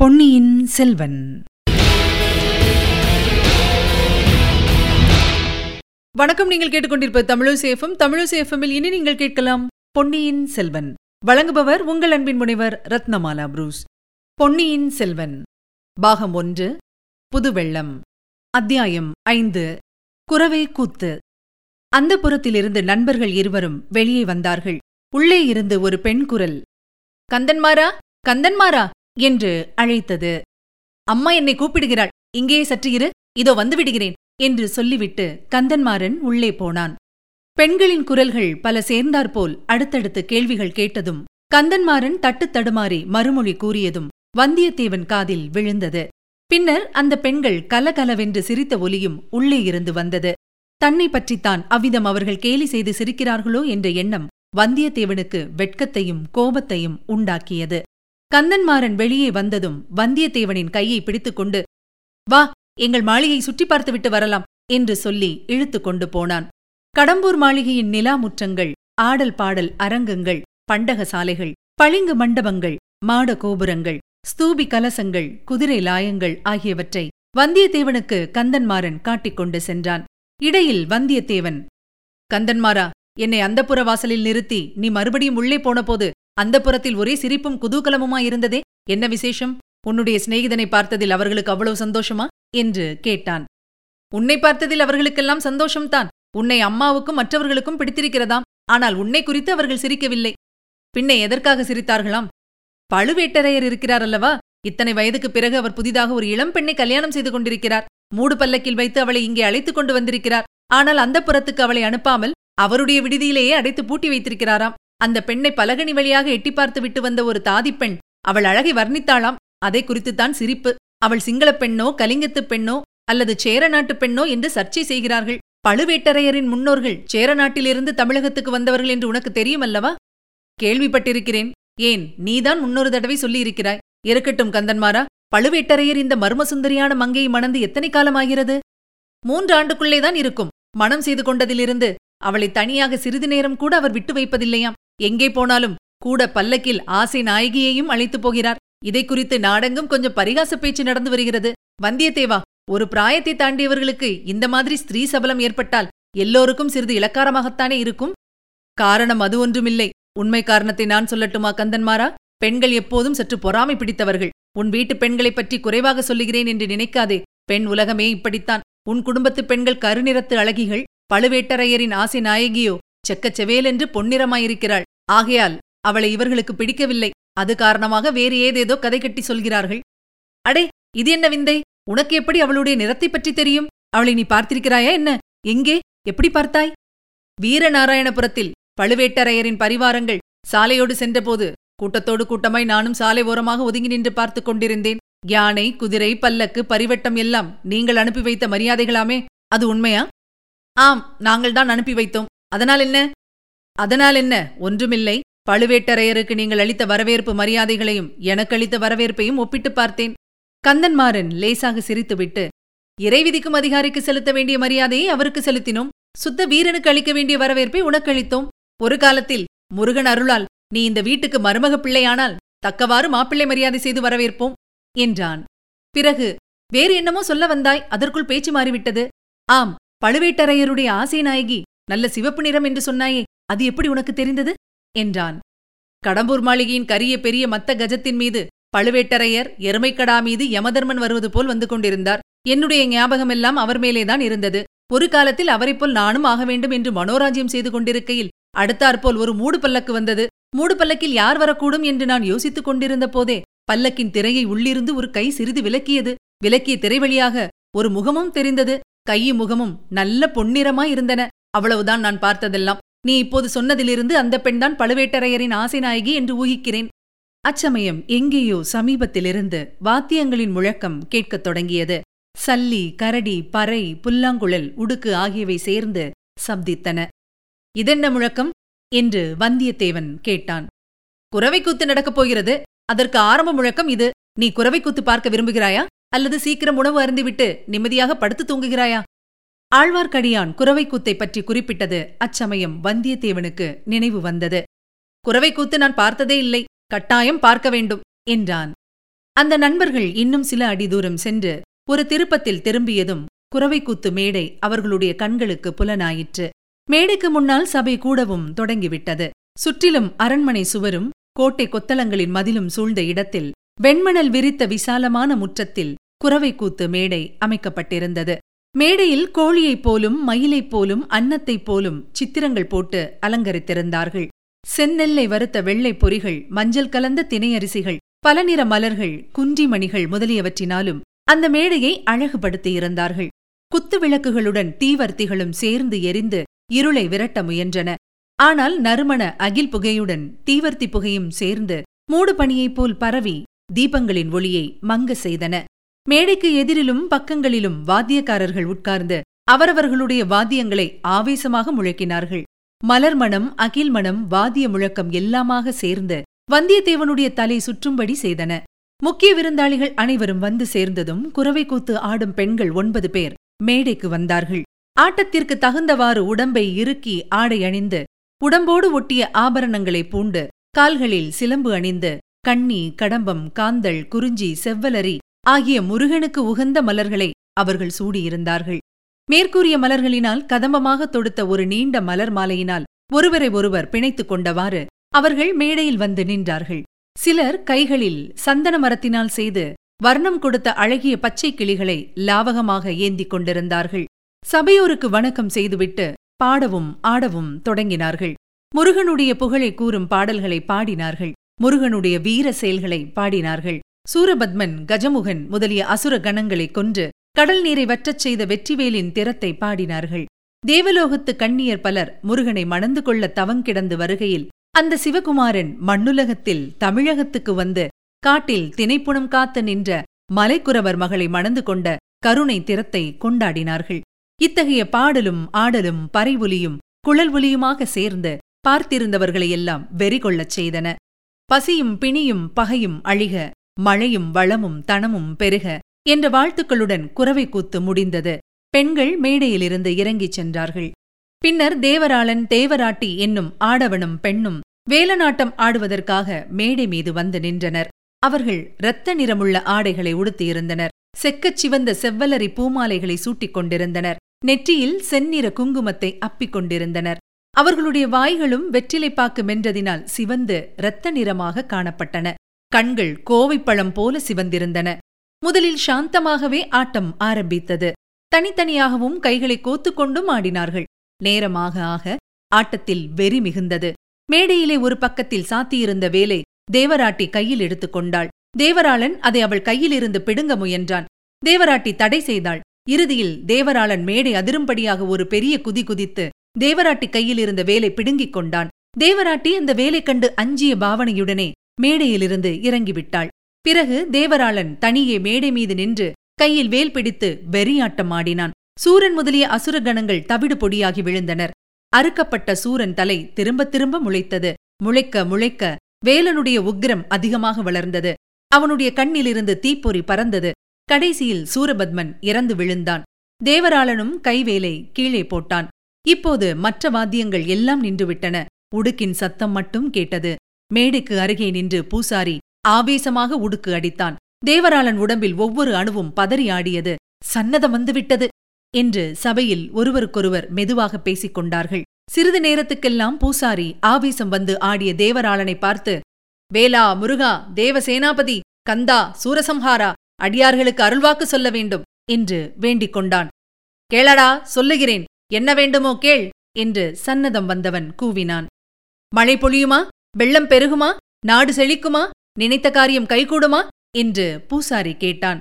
பொன்னியின் செல்வன். வணக்கம் நீங்கள் கேட்டுக்கொண்டிருப்ப தமிழசேஃபம் தமிழசேஃபமில் இனி நீங்கள் கேட்கலாம் பொன்னியின் செல்வன். வழங்குபவர் உங்கள் அன்பின் முனைவர் ரத்னமாலா புரூஸ். பொன்னியின் செல்வன். பாகம் ஒன்று புதுவெள்ளம். அத்தியாயம் ஐந்து குரவை கூத்து. அந்த புறத்திலிருந்து நண்பர்கள் இருவரும் வெளியே வந்தார்கள். உள்ளே இருந்து ஒரு பெண் குரல் கந்தன்மாரா? கந்தன்மாரா? என்று அழைத்தது. அம்மா என்னை கூப்பிடுகிறாள். இங்கே சற்று இரு. இதோ வந்துவிடுகிறேன் என்று சொல்லிவிட்டு கந்தன்மாறன் உள்ளே போனான். பெண்களின் குரல்கள் பல சேர்ந்தாற்போல் அடுத்தடுத்து கேள்விகள் கேட்டதும் கந்தன்மாறன் தட்டுத் தடுமாறி மறுமொழி கூறியதும் வந்தியத்தேவன் காதில் விழுந்தது. பின்னர் அந்த பெண்கள் கலகலவென்று சிரித்த ஒலியும் உள்ளே இருந்து வந்தது. தன்னை பற்றித்தான் அவ்விதம் அவர்கள் கேலி செய்து சிரிக்கிறார்களோ? என்ற எண்ணம் வந்தியத்தேவனுக்கு வெட்கத்தையும் கோபத்தையும் உண்டாக்கியது. கந்தன்மாறன் வெளியே வந்ததும் வந்தியத்தேவனின் கையை பிடித்துக்கொண்டு வா எங்கள் மாளிகை சுற்றி பார்த்துவிட்டு வரலாம் என்று சொல்லி இழுத்து கொண்டு போனான். கடம்பூர் மாளிகையின் நிலா முற்றங்கள் ஆடல் பாடல் அரங்கங்கள் பண்டக சாலைகள் பளிங்கு மண்டபங்கள் மாட கோபுரங்கள் ஸ்தூபி கலசங்கள் குதிரை லாயங்கள் ஆகியவற்றை வந்தியத்தேவனுக்கு கந்தன்மாறன் காட்டிக் கொண்டு சென்றான். இடையில் வந்தியத்தேவன் கந்தன்மாரா என்னை அந்தப்புற வாசலில் நிறுத்தி நீ மறுபடியும் உள்ளே போனபோது அந்த புறத்தில் ஒரே சிரிப்பும் குதூகலமுமாயிருந்ததே என்ன விசேஷம்? உன்னுடைய சிநேகிதனை பார்த்ததில் அவர்களுக்கு அவ்வளவு சந்தோஷமா? என்று கேட்டான். உன்னை பார்த்ததில் அவர்களுக்கெல்லாம் சந்தோஷம்தான். உன்னை அம்மாவுக்கும் மற்றவர்களுக்கும் பிடித்திருக்கிறதாம். ஆனால் உன்னை குறித்து அவர்கள் சிரிக்கவில்லை. பின்ன எதற்காக சிரித்தார்களாம்? பழுவேட்டரையர் இருக்கிறார் அல்லவா? இத்தனை வயதுக்கு பிறகு அவர் புதிதாக ஒரு இளம் பெண்ணை கல்யாணம் செய்து கொண்டிருக்கிறார். மூடு பல்லக்கில் வைத்து அவளை இங்கே அழைத்துக் கொண்டு வந்திருக்கிறார். ஆனால் அந்த புறத்துக்கு அவளை அனுப்பாமல் அவருடைய விடுதியிலேயே அடைத்து பூட்டி வைத்திருக்கிறாராம். அந்த பெண்ணை பலகணி வழியாக எட்டி பார்த்து விட்டு வந்த ஒரு தாதிப்பெண் அவள் அழகை வர்ணித்தாளாம். அதை குறித்துத்தான் சிரிப்பு. அவள் சிங்களப் பெண்ணோ கலிங்கத்துப் பெண்ணோ அல்லது சேர நாட்டு பெண்ணோ என்று சர்ச்சை செய்கிறார்கள். பழுவேட்டரையரின் முன்னோர்கள் சேர நாட்டிலிருந்து தமிழகத்துக்கு வந்தவர்கள் என்று உனக்கு தெரியுமல்லவா? கேள்விப்பட்டிருக்கிறேன். ஏன் நீதான் முன்னொரு தடவை சொல்லியிருக்கிறாய். இருக்கட்டும் கந்தன்மாரா பழுவேட்டரையர் இந்த மர்மசுந்தரியான மங்கையை மணந்து எத்தனை காலமாகிறது? மூன்று ஆண்டுக்குள்ளேதான் இருக்கும். மனம் செய்து கொண்டதிலிருந்து அவளை தனியாக சிறிது நேரம் கூட அவர் விட்டு வைப்பதில்லையாம். எங்கே போனாலும் கூட பல்லக்கில் ஆசை நாயகியையும் அழைத்துப் போகிறார். இதை குறித்து நாடெங்கும் கொஞ்சம் பரிகாச பேச்சு நடந்து வருகிறது. வந்தியத்தேவா ஒரு பிராயத்தை தாண்டியவர்களுக்கு இந்த மாதிரி ஸ்திரீ சபலம் ஏற்பட்டால் எல்லோருக்கும் சிறிது இலக்காரமாகத்தானே இருக்கும்? காரணம் அது ஒன்றுமில்லை. உண்மை காரணத்தை நான் சொல்லட்டுமா கந்தன்மாரா? பெண்கள் எப்போதும் சற்று பொறாமை பிடித்தவர்கள். உன் வீட்டு பெண்களைப் பற்றி குறைவாக சொல்லுகிறேன் என்று நினைக்காதே. பெண் உலகமே இப்படித்தான். உன் குடும்பத்து பெண்கள் கருநிறத்து அழகிகள் பழுவேட்டரையரின் ஆசை நாயகியோ செக்கச்செவேலென்று பொன்னிறமாயிருக்கிறாள். ஆகையால் அவளை இவர்களுக்கு பிடிக்கவில்லை. அது காரணமாக வேறு ஏதேதோ கதை கட்டி சொல்கிறார்கள். அடே இது என்ன விந்தை? உனக்கு எப்படி அவளுடைய நிறத்தைப் பற்றி தெரியும்? அவளை நீ பார்த்திருக்கிறாயா என்ன? எங்கே? எப்படி பார்த்தாய்? வீரநாராயணபுரத்தில் பழுவேட்டரையரின் பரிவாரங்கள் சாலையோடு சென்றபோது கூட்டத்தோடு கூட்டமாய் நானும் சாலை ஓரமாக ஒதுங்கி நின்று பார்த்துக் கொண்டிருந்தேன். யானை குதிரை பல்லக்கு பரிவட்டம் எல்லாம் நீங்கள் அனுப்பி வைத்த மரியாதைகளாமே. அது உண்மையா? ஆம் நாங்கள்தான் அனுப்பி வைத்தோம். அதனால் என்ன? அதனால் என்ன? ஒன்றுமில்லை. பழுவேட்டரையருக்கு நீங்கள் அளித்த வரவேற்பு மரியாதைகளையும் எனக்கு அளித்த வரவேற்பையும் ஒப்பிட்டுப் பார்த்தேன். கந்தன்மாறன் லேசாக சிரித்துவிட்டு இறை விதிக்கும் அதிகாரிக்கு செலுத்த வேண்டிய மரியாதையை அவருக்கு செலுத்தினோம். சுத்த வீரனுக்கு அளிக்க வேண்டிய வரவேற்பை உனக்கு அளித்தோம் ஒரு காலத்தில் முருகன் அருளால் நீ இந்த வீட்டுக்கு மருமக பிள்ளையானால் தக்கவாறு மாப்பிள்ளை மரியாதை செய்து வரவேற்போம் என்றான். பிறகு வேறு என்னமோ சொல்ல வந்தாய் அதற்குள் பேச்சு மாறிவிட்டது. ஆம் பழுவேட்டரையருடைய ஆசை நாயகி நல்ல சிவப்பு நிறம் என்று சொன்னாயே அது எப்படி உனக்கு தெரிந்தது? என்றான். கடம்பூர் மாளிகையின் கரிய பெரிய மத்த கஜத்தின் மீது பழுவேட்டரையர் எருமைக்கடா மீது யமதர்மன் வருவது போல் வந்து கொண்டிருந்தார். என்னுடைய ஞாபகமெல்லாம் அவர் மேலேதான் இருந்தது. ஒரு காலத்தில் அவரைப்போல் நானும் ஆக வேண்டும் என்று மனோராஜ்யம் செய்து கொண்டிருக்கையில் அடுத்தாற்போல் ஒரு மூடு பல்லக்கு வந்தது. மூடு பல்லக்கில் யார் வரக்கூடும் என்று நான் யோசித்துக் கொண்டிருந்த போதே பல்லக்கின் திரையை உள்ளிருந்து ஒரு கை சிறிது விலக்கியது. விலக்கிய திரை வழியாக ஒரு முகமும் தெரிந்தது. கையும் முகமும் நல்ல பொன்னிறமாயிருந்தன அவ்வளவுதான் நான் பார்த்ததெல்லாம். நீ இப்போது சொன்னதிலிருந்து அந்த பெண்தான் பழுவேட்டரையரின் ஆசை நாயகி என்று ஊகிக்கிறேன். அச்சமயம் எங்கேயோ சமீபத்திலிருந்து வாத்தியங்களின் முழக்கம் கேட்கத் தொடங்கியது. சல்லி கரடி பறை புல்லாங்குழல் உடுக்கு ஆகியவை சேர்ந்து சப்தித்தன. இதென்ன முழக்கம் என்று வந்தியத்தேவன் கேட்டான். குறவைக்கூத்து நடக்கப் போகிறது. அதற்கு ஆரம்ப முழக்கம் இது. நீ குறவைக்கூத்து பார்க்க விரும்புகிறாயா? அல்லது சீக்கிரம் உணவு அருந்திவிட்டு நிம்மதியாக படுத்து தூங்குகிறாயா? ஆழ்வார்க்கடியான் குறவைக்கூத்தைப் பற்றி குறிப்பிட்டது அச்சமயம் வந்தியத்தேவனுக்கு நினைவு வந்தது. குறவைக்கூத்து நான் பார்த்ததே இல்லை கட்டாயம் பார்க்க வேண்டும் என்றான். அந்த நண்பர்கள் இன்னும் சில அடி தூரம் சென்று ஒரு திருப்பத்தில் திரும்பியதும் குறவைக்கூத்து மேடை அவர்களுடைய கண்களுக்கு புலனாயிற்று. மேடைக்கு முன்னால் சபை கூடவும் தொடங்கிவிட்டது. சுற்றிலும் அரண்மனை சுவரும் கோட்டை கொத்தளங்களின் மதிலும் சூழ்ந்த இடத்தில் வெண்மணல் விரித்த விசாலமான முற்றத்தில் குறவைக்கூத்து மேடை அமைக்கப்பட்டிருந்தது. மேடையில் கோழியைப் போலும் மயிலைப் போலும் அன்னத்தைப் போலும் சித்திரங்கள் போட்டு அலங்கரித்திருந்தார்கள். செந்நெல்லை வறுத்த வெள்ளைப் பொறிகள் மஞ்சள் கலந்த திணையரிசிகள் பல நிற மலர்கள் குன்றிமணிகள் முதலியவற்றினாலும் அந்த மேடையை அழகுபடுத்தியிருந்தார்கள் குத்து விளக்குகளுடன் தீவர்த்திகளும் சேர்ந்து எரிந்து இருளை விரட்ட முயன்றன. ஆனால் நறுமண அகில் புகையுடன் தீவர்த்தி புகையும் சேர்ந்து மூடு பணியைப் போல் பரவி தீபங்களின் ஒளியை மங்க செய்தன. மேடைக்கு எதிரிலும் பக்கங்களிலும் வாத்தியக்காரர்கள் உட்கார்ந்து அவரவர்களுடைய வாத்தியங்களை ஆவேசமாக முழக்கினார்கள். மலர்மணம் அகில் மணம் வாத்திய முழக்கம் எல்லாமாக சேர்ந்து வந்தியத்தேவனுடைய தலை சுற்றும்படி செய்தன. முக்கிய விருந்தாளிகள் அனைவரும் வந்து சேர்ந்ததும் குறவை கூத்து ஆடும் பெண்கள் ஒன்பது பேர் மேடைக்கு வந்தார்கள். ஆட்டத்திற்கு தகுந்தவாறு உடம்பை இறுக்கி ஆடை அணிந்து உடம்போடு ஒட்டிய ஆபரணங்களை பூண்டு கால்களில் சிலம்பு அணிந்து கண்ணி கடம்பம் காந்தள் குறிஞ்சி செவ்வலரி ஆகிய முருகனுக்கு உகந்த மலர்களை அவர்கள் சூடியிருந்தார்கள். மேற்கூறிய மலர்களினால் கதம்பமாக தொடுத்த ஒரு நீண்ட மலர் மாலையினால் ஒருவரை ஒருவர் பிணைத்துக் கொண்டவாறு அவர்கள் மேடையில் வந்து நின்றார்கள். சிலர் கைகளில் சந்தன மரத்தினால் செய்து வர்ணம் கொடுத்த அழகிய பச்சை கிளிகளை லாவகமாக ஏந்திக் கொண்டிருந்தார்கள். சபையோருக்கு வணக்கம் செய்துவிட்டு பாடவும் ஆடவும் தொடங்கினார்கள். முருகனுடைய புகழை கூறும் பாடல்களை பாடினார்கள். முருகனுடைய வீர செயல்களை பாடினார்கள். சூரபத்மன் கஜமுகன் முதலிய அசுர கணங்களை கொன்று கடல் நீரை வற்றச் செய்த வெற்றிவேலின் திறத்தை பாடினார்கள். தேவலோகத்து கண்ணியர் பலர் முருகனை மணந்து கொள்ள தவங்கிடந்து வருகையில் அந்த சிவகுமாரன் மண்ணுலகத்தில் தமிழகத்துக்கு வந்து காட்டில் தினைப்புணம் காத்து நின்ற மலைக்குறவர் மகளை மணந்து கொண்ட கருணை திறத்தை கொண்டாடினார்கள். இத்தகைய பாடலும் ஆடலும் பறைவொலியும் குழல் ஒலியுமாக சேர்ந்து பார்த்திருந்தவர்களையெல்லாம் வெறி கொள்ளச் செய்தன. பசியும் பிணியும் பகையும் அழிக மழையும் வளமும் தனமும் பெருக என்ற வாழ்த்துக்களுடன் குறவை கூத்து முடிந்தது. பெண்கள் மேடையிலிருந்து இறங்கிச் சென்றார்கள். பின்னர் தேவராளன் தேவராட்டி என்னும் ஆடவனும் பெண்ணும் வேலநாட்டம் ஆடுவதற்காக மேடை மீது வந்து நின்றனர். அவர்கள் இரத்த நிறமுள்ள ஆடைகளை உடுத்தியிருந்தனர். செக்கச் சிவந்த செவ்வலரி பூமாலைகளை சூட்டிக் கொண்டிருந்தனர். நெற்றியில் செந்நிற குங்குமத்தை அப்பிக் கொண்டிருந்தனர். அவர்களுடைய வாய்களும் வெற்றிலைப்பாக்கு மென்றதினால் சிவந்து இரத்த நிறமாக காணப்பட்டன. கண்கள் கோவைப்பழம் போல சிவந்திருந்தன. முதலில் சாந்தமாகவே ஆட்டம் ஆரம்பித்தது. தனித்தனியாகவும் கைகளை கோத்துக்கொண்டும் ஆடினார்கள். நேரமாக ஆக ஆட்டத்தில் வெறி மிகுந்தது. மேடையிலே ஒரு பக்கத்தில் சாத்தியிருந்த வேலை தேவராட்டி கையில் எடுத்துக்கொண்டாள் தேவராளன் அதை அவள் கையிலிருந்து பிடுங்க முயன்றான். தேவராட்டி தடை செய்தாள். இறுதியில் தேவராளன் மேடை அதிரும்படியாக ஒரு பெரிய குதி குதித்து தேவராட்டி கையில் இருந்த வேலை பிடுங்கிக் கொண்டான். தேவராட்டி அந்த வேலை கண்டு அஞ்சிய பாவனையுடனே மேடையிலிருந்து இறங்கிவிட்டாள். பிறகு தேவராளன் தனியே மேடை மீது நின்று கையில் வேல் பிடித்து வெறியாட்டம் ஆடினான். சூரன் முதலிய அசுர கணங்கள் தவிடு பொடியாகி விழுந்தனர். அறுக்கப்பட்ட சூரன் தலை திரும்ப திரும்ப முளைத்தது. முளைக்க முளைக்க வேலனுடைய உக்கிரம் அதிகமாக வளர்ந்தது. அவனுடைய கண்ணிலிருந்து தீப்பொறி பறந்தது. கடைசியில் சூரபத்மன் இறந்து விழுந்தான். தேவராளனும் கைவேலை கீழே போட்டான். இப்போது மற்ற வாத்தியங்கள் எல்லாம் நின்றுவிட்டன. உடுக்கின் சத்தம் மட்டும் கேட்டது. மேடைக்கு அருகே நின்று பூசாரி ஆவேசமாக உடுக்கு அடித்தான். தேவராளன் உடம்பில் ஒவ்வொரு அணுவும் பதறி ஆடியது சன்னதம் வந்துவிட்டது என்று சபையில் ஒருவருக்கொருவர் மெதுவாக பேசிக் கொண்டார்கள். சிறிது நேரத்துக்கெல்லாம் பூசாரி ஆவேசம் வந்து ஆடிய தேவராளனை பார்த்து வேலா முருகா தேவசேனாபதி கந்தா சூரசம்ஹாரா அடியார்களுக்கு அருள்வாக்கு சொல்ல வேண்டும் என்று வேண்டிக் கொண்டான். கேளடா சொல்லுகிறேன் என்ன வேண்டுமோ கேள் என்று சன்னதம் வந்தவன் கூவினான். மழை பொழியுமா? வெள்ளம் பெருகுமா? நாடு செழிக்குமா? நினைத்த காரியம் கைகூடுமா? என்று பூசாரி கேட்டான்.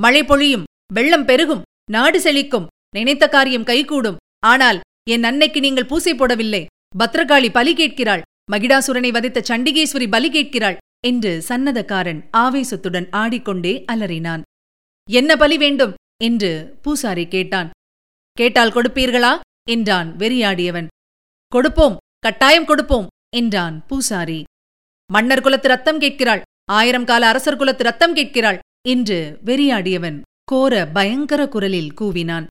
மழை பொழியும் வெள்ளம் பெருகும் நாடு செழிக்கும் நினைத்த காரியம் கைகூடும். ஆனால் என் அன்னைக்கு நீங்கள் பூசை போடவில்லை. பத்ரகாளி பலி கேட்கிறாள். மகிடாசுரனை வதைத்த சண்டிகேஸ்வரி பலி கேட்கிறாள் என்று சன்னதக்காரன் ஆவேசத்துடன் ஆடிக்கொண்டே அலறினான். என்ன பலி வேண்டும்? என்று பூசாரி கேட்டான். கேட்டால் கொடுப்பீர்களா? என்றான் வெறியாடியவன். கொடுப்போம் கட்டாயம் கொடுப்போம். என்றான் பூசாரி. மன்னர் குலத்து ரத்தம் கேட்கிறாள். ஆயிரம் கால அரசர் குலத்து ரத்தம் கேட்கிறாள் என்று வெறியாடியவன் கோர பயங்கர குரலில் கூவினான்.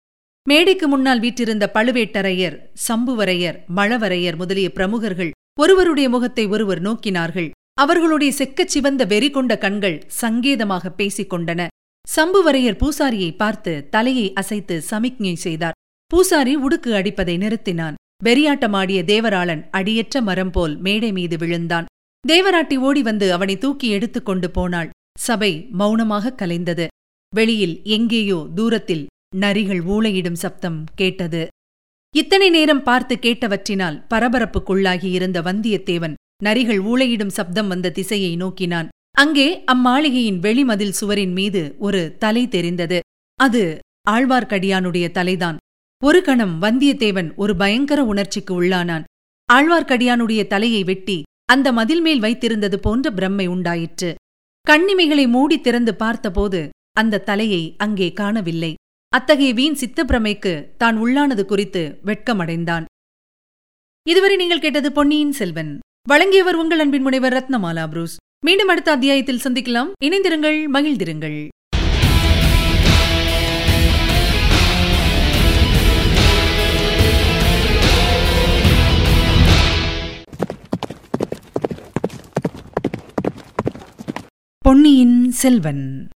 மேடைக்கு முன்னால் வீற்றிருந்த பழுவேட்டரையர் சம்புவரையர் மழவரையர் முதலிய பிரமுகர்கள் ஒருவருடைய முகத்தை ஒருவர் நோக்கினார்கள். அவர்களுடைய செக்கச் சிவந்த வெறி கொண்ட கண்கள் சங்கேதமாக பேசிக் கொண்டன. சம்புவரையர் பூசாரியை பார்த்து தலையை அசைத்து சமிக்ஞை செய்தார். பூசாரி உடுக்கு அடிப்பதை நிறுத்தினான். வெறியாட்டமாடிய தேவராளன் அடியற்ற மரம் போல் மேடை மீது விழுந்தான். தேவராட்டி ஓடி வந்து அவனை தூக்கி எடுத்துக் கொண்டு போனாள். சபை மௌனமாக கலைந்தது. வெளியில் எங்கேயோ தூரத்தில் நரிகள் ஊளையிடும் சப்தம் கேட்டது. இத்தனை நேரம் பார்த்து கேட்டவற்றினால் பரபரப்புக்குள்ளாகியிருந்த வந்தியத்தேவன் நரிகள் ஊளையிடும் சப்தம் வந்த திசையை நோக்கினான். அங்கே அம்மாளிகையின் வெளிமதில் சுவரின் மீது ஒரு தலை தெரிந்தது. அது ஆழ்வார்க்கடியானுடைய தலைதான். ஒரு கணம் வந்தியத்தேவன் ஒரு பயங்கர உணர்ச்சிக்கு உள்ளானான். ஆழ்வார்க்கடியானுடைய தலையை வெட்டி அந்த மதில் மேல் வைத்திருந்தது போன்ற பிரம்மை உண்டாயிற்று. கண்ணிமைகளை மூடி திறந்து பார்த்தபோது அந்த தலையை அங்கே காணவில்லை. அத்தகைய வீண் சித்தப்பிரமைக்கு தான் உள்ளானது குறித்து வெட்கமடைந்தான். இதுவரை நீங்கள் கேட்டது பொன்னியின் செல்வன். வழங்கியவர் உங்கள் அன்பின் முனைவர் ரத்னமாலா புரூஸ். மீண்டும் அடுத்த அத்தியாயத்தில் சந்திக்கலாம். இணைந்திருங்கள் மகிழ்ந்திருங்கள். பொன்னியின் செல்வன்.